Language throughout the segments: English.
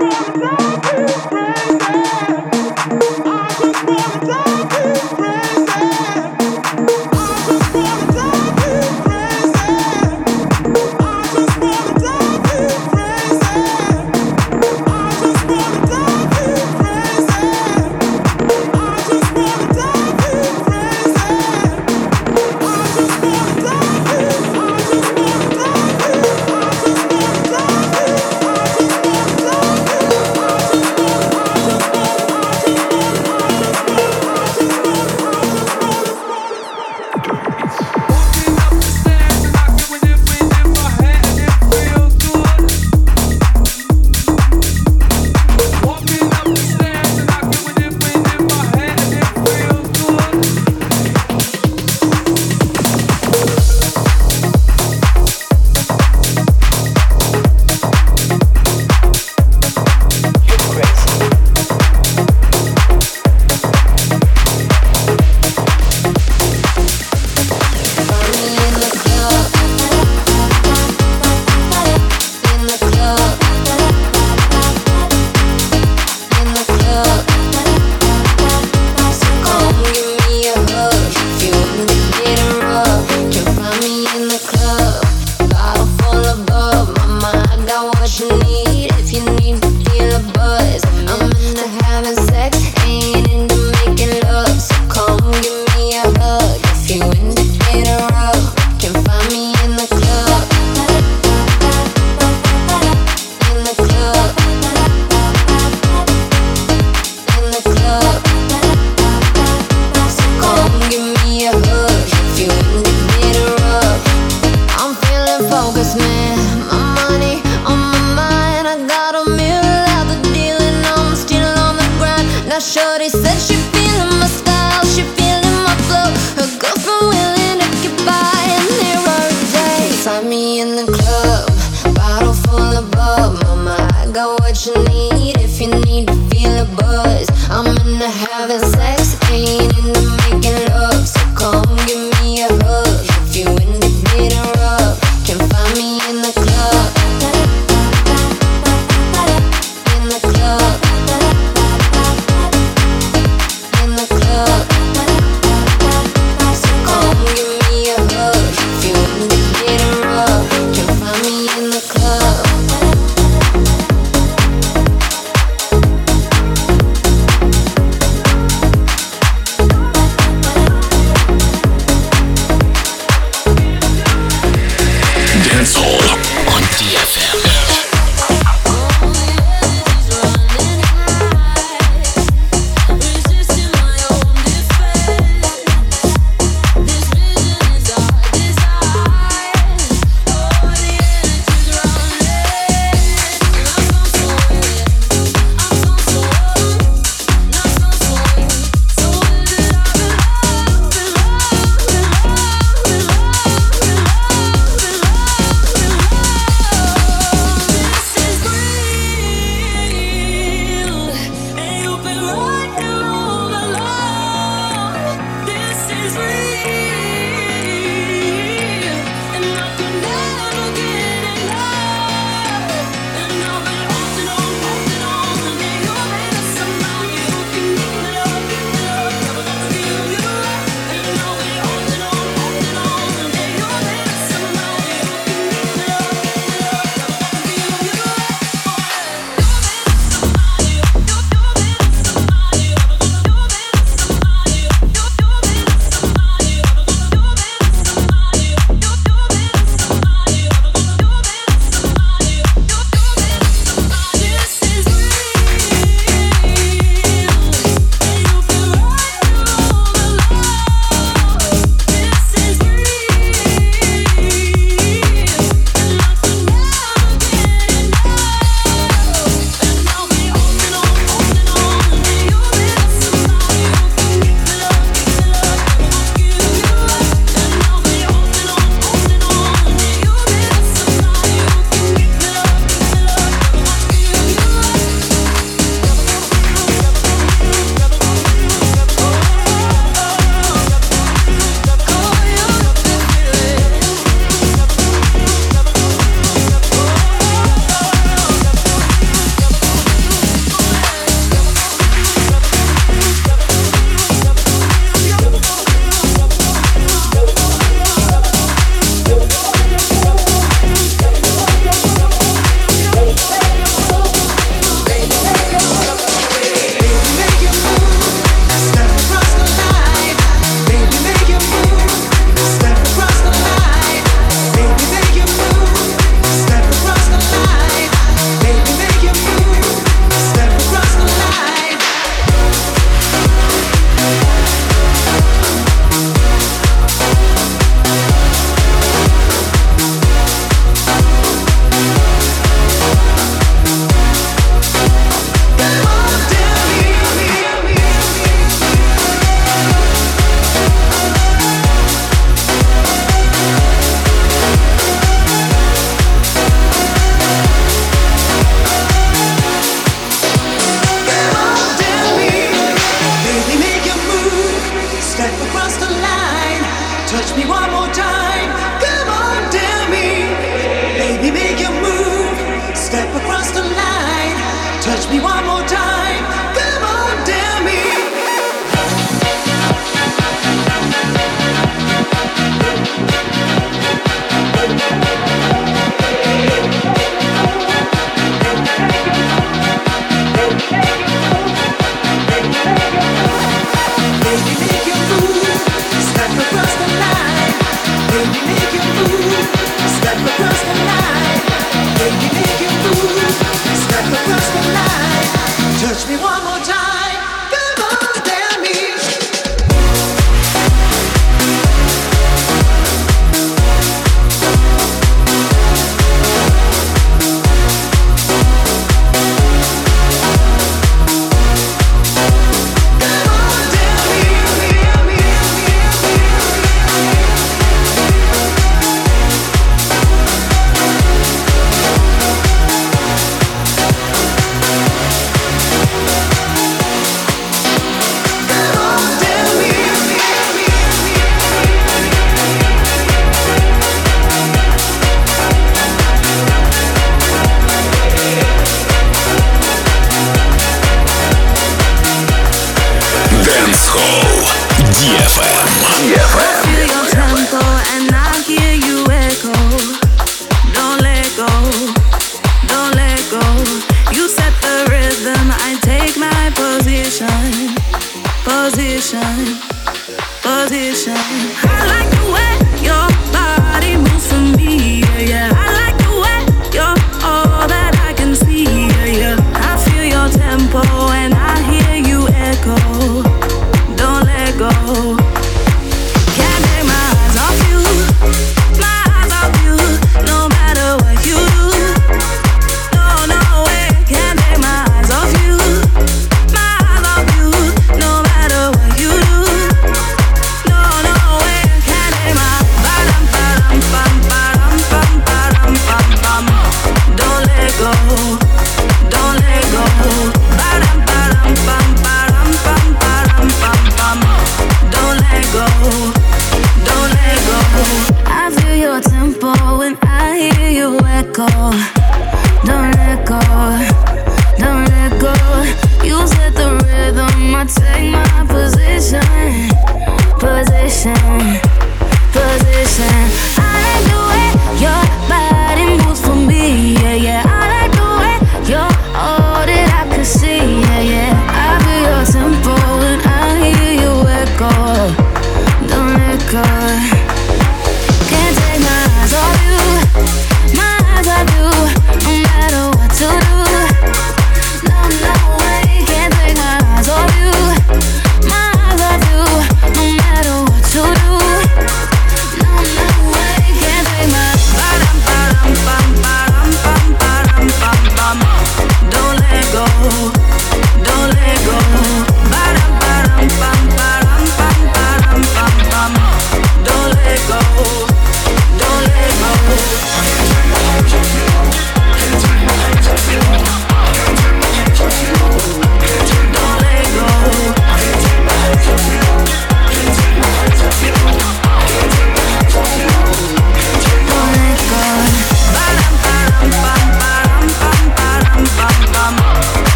Walking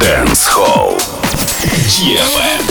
Dance Hall. DFM.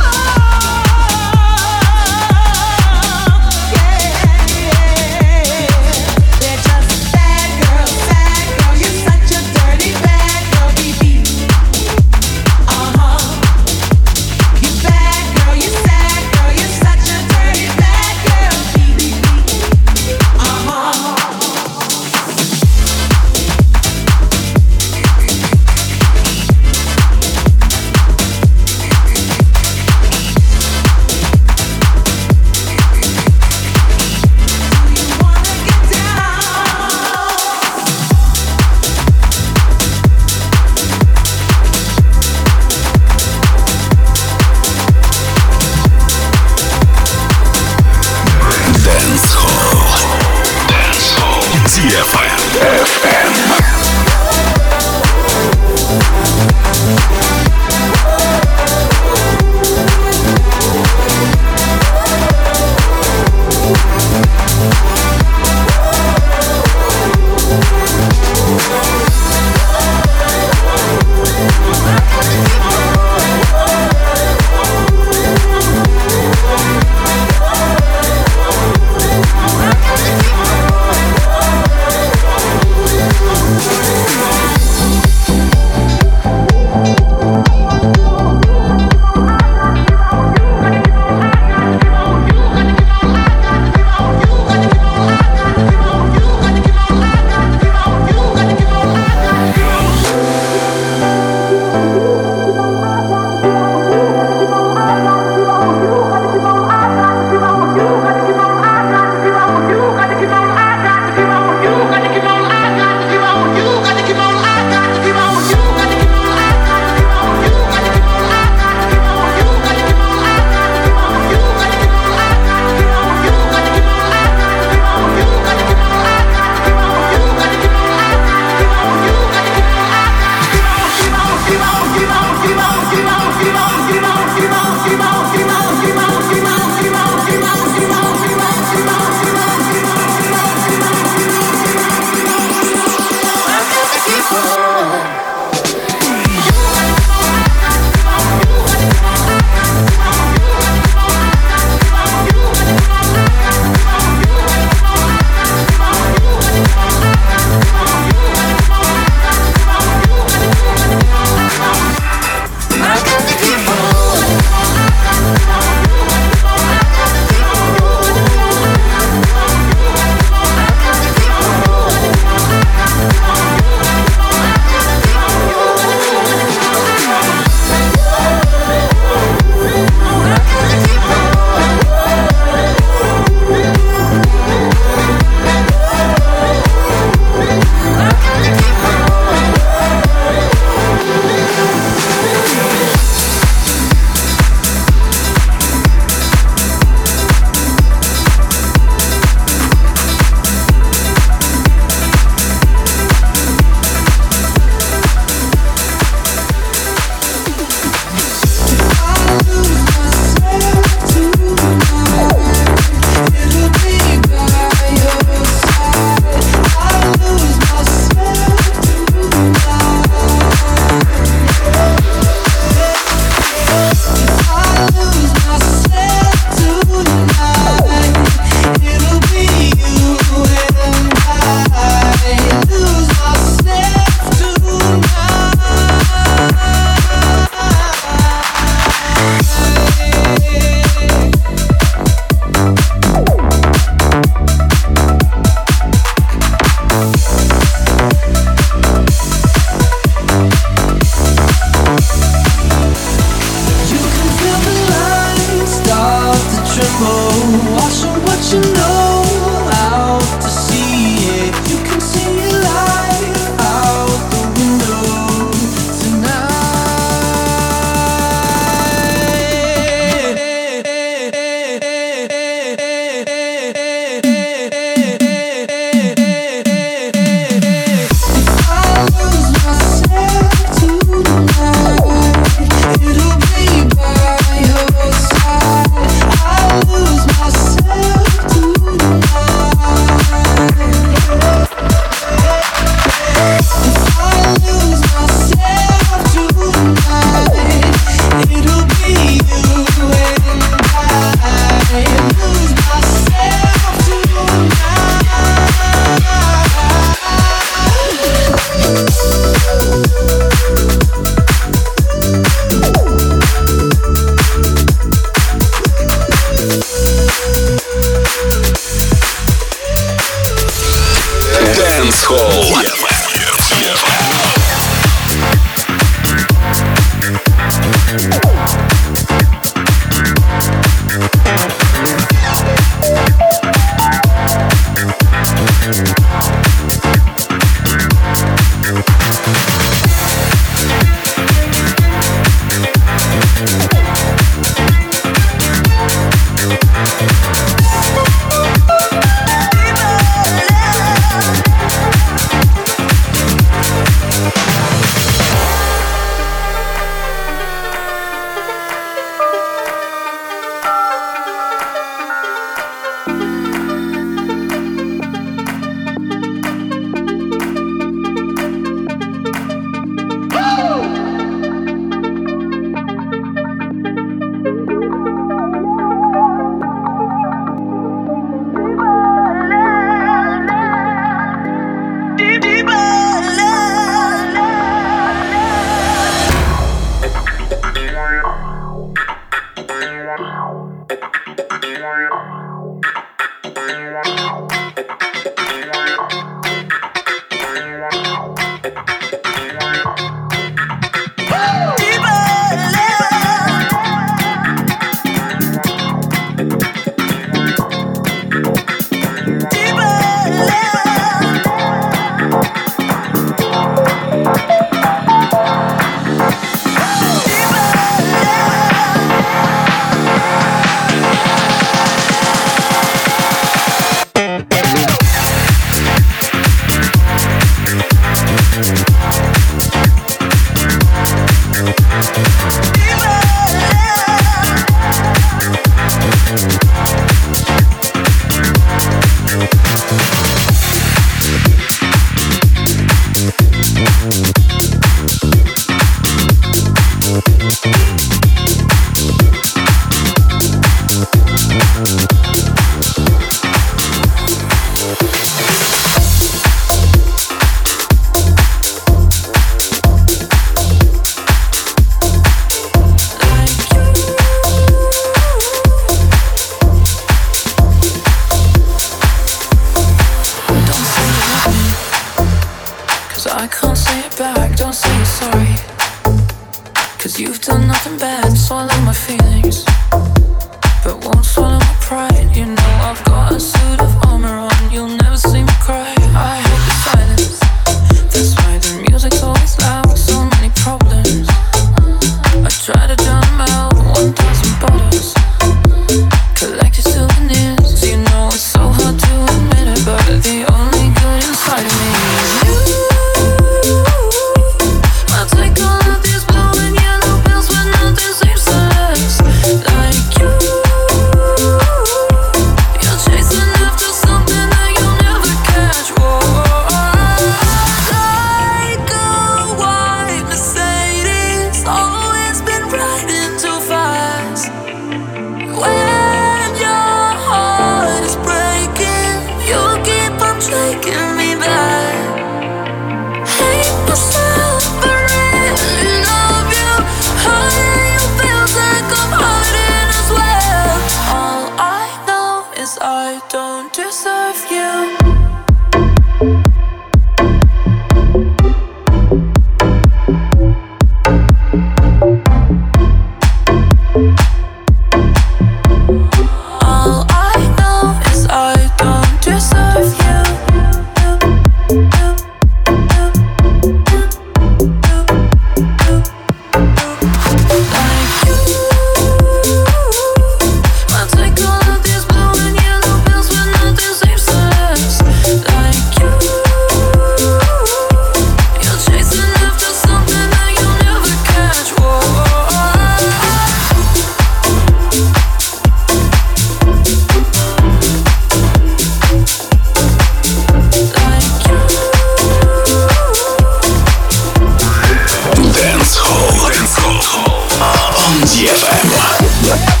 Yeah.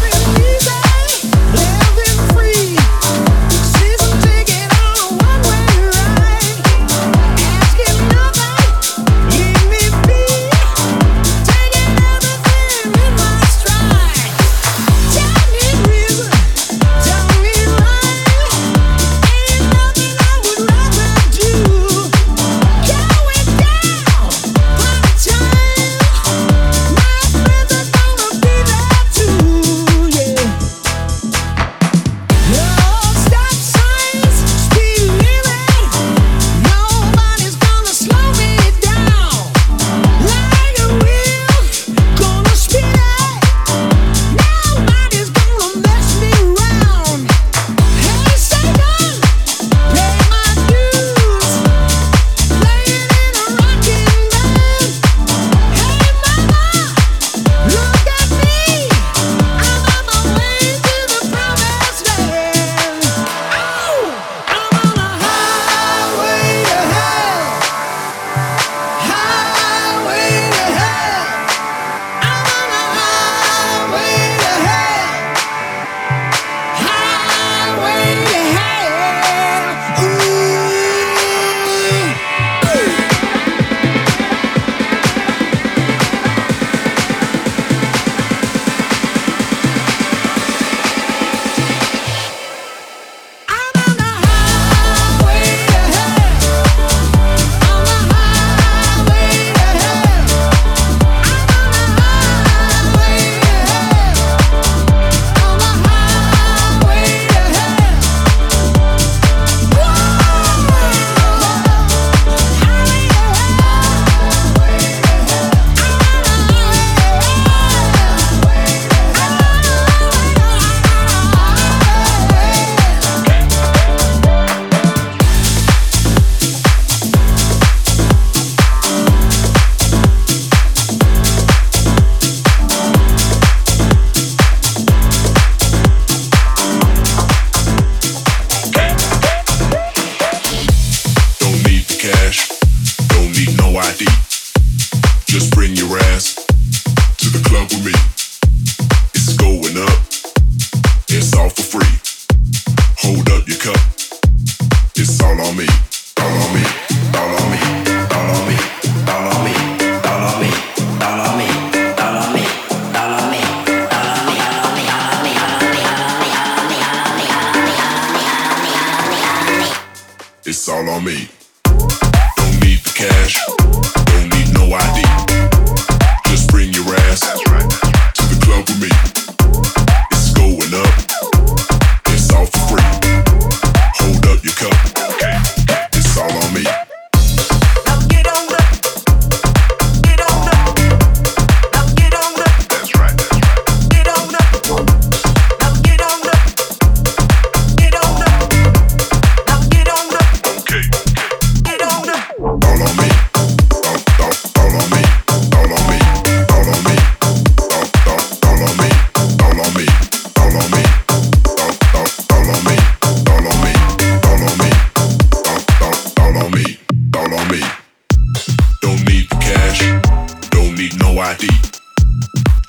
need no ID.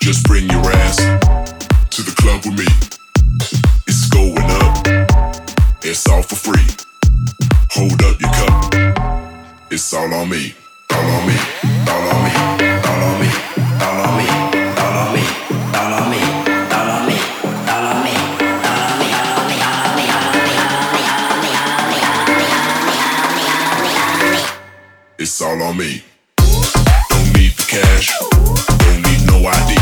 Just bring your ass to the club with me. It's going up, it's all for free. Hold up your cup, it's all on me, all on me, all on me, all on me, all on me, all on me, all on me, all on me, all on me. It's all on me. Don't need no ID.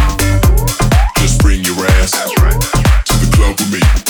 Just bring your ass to the club with me.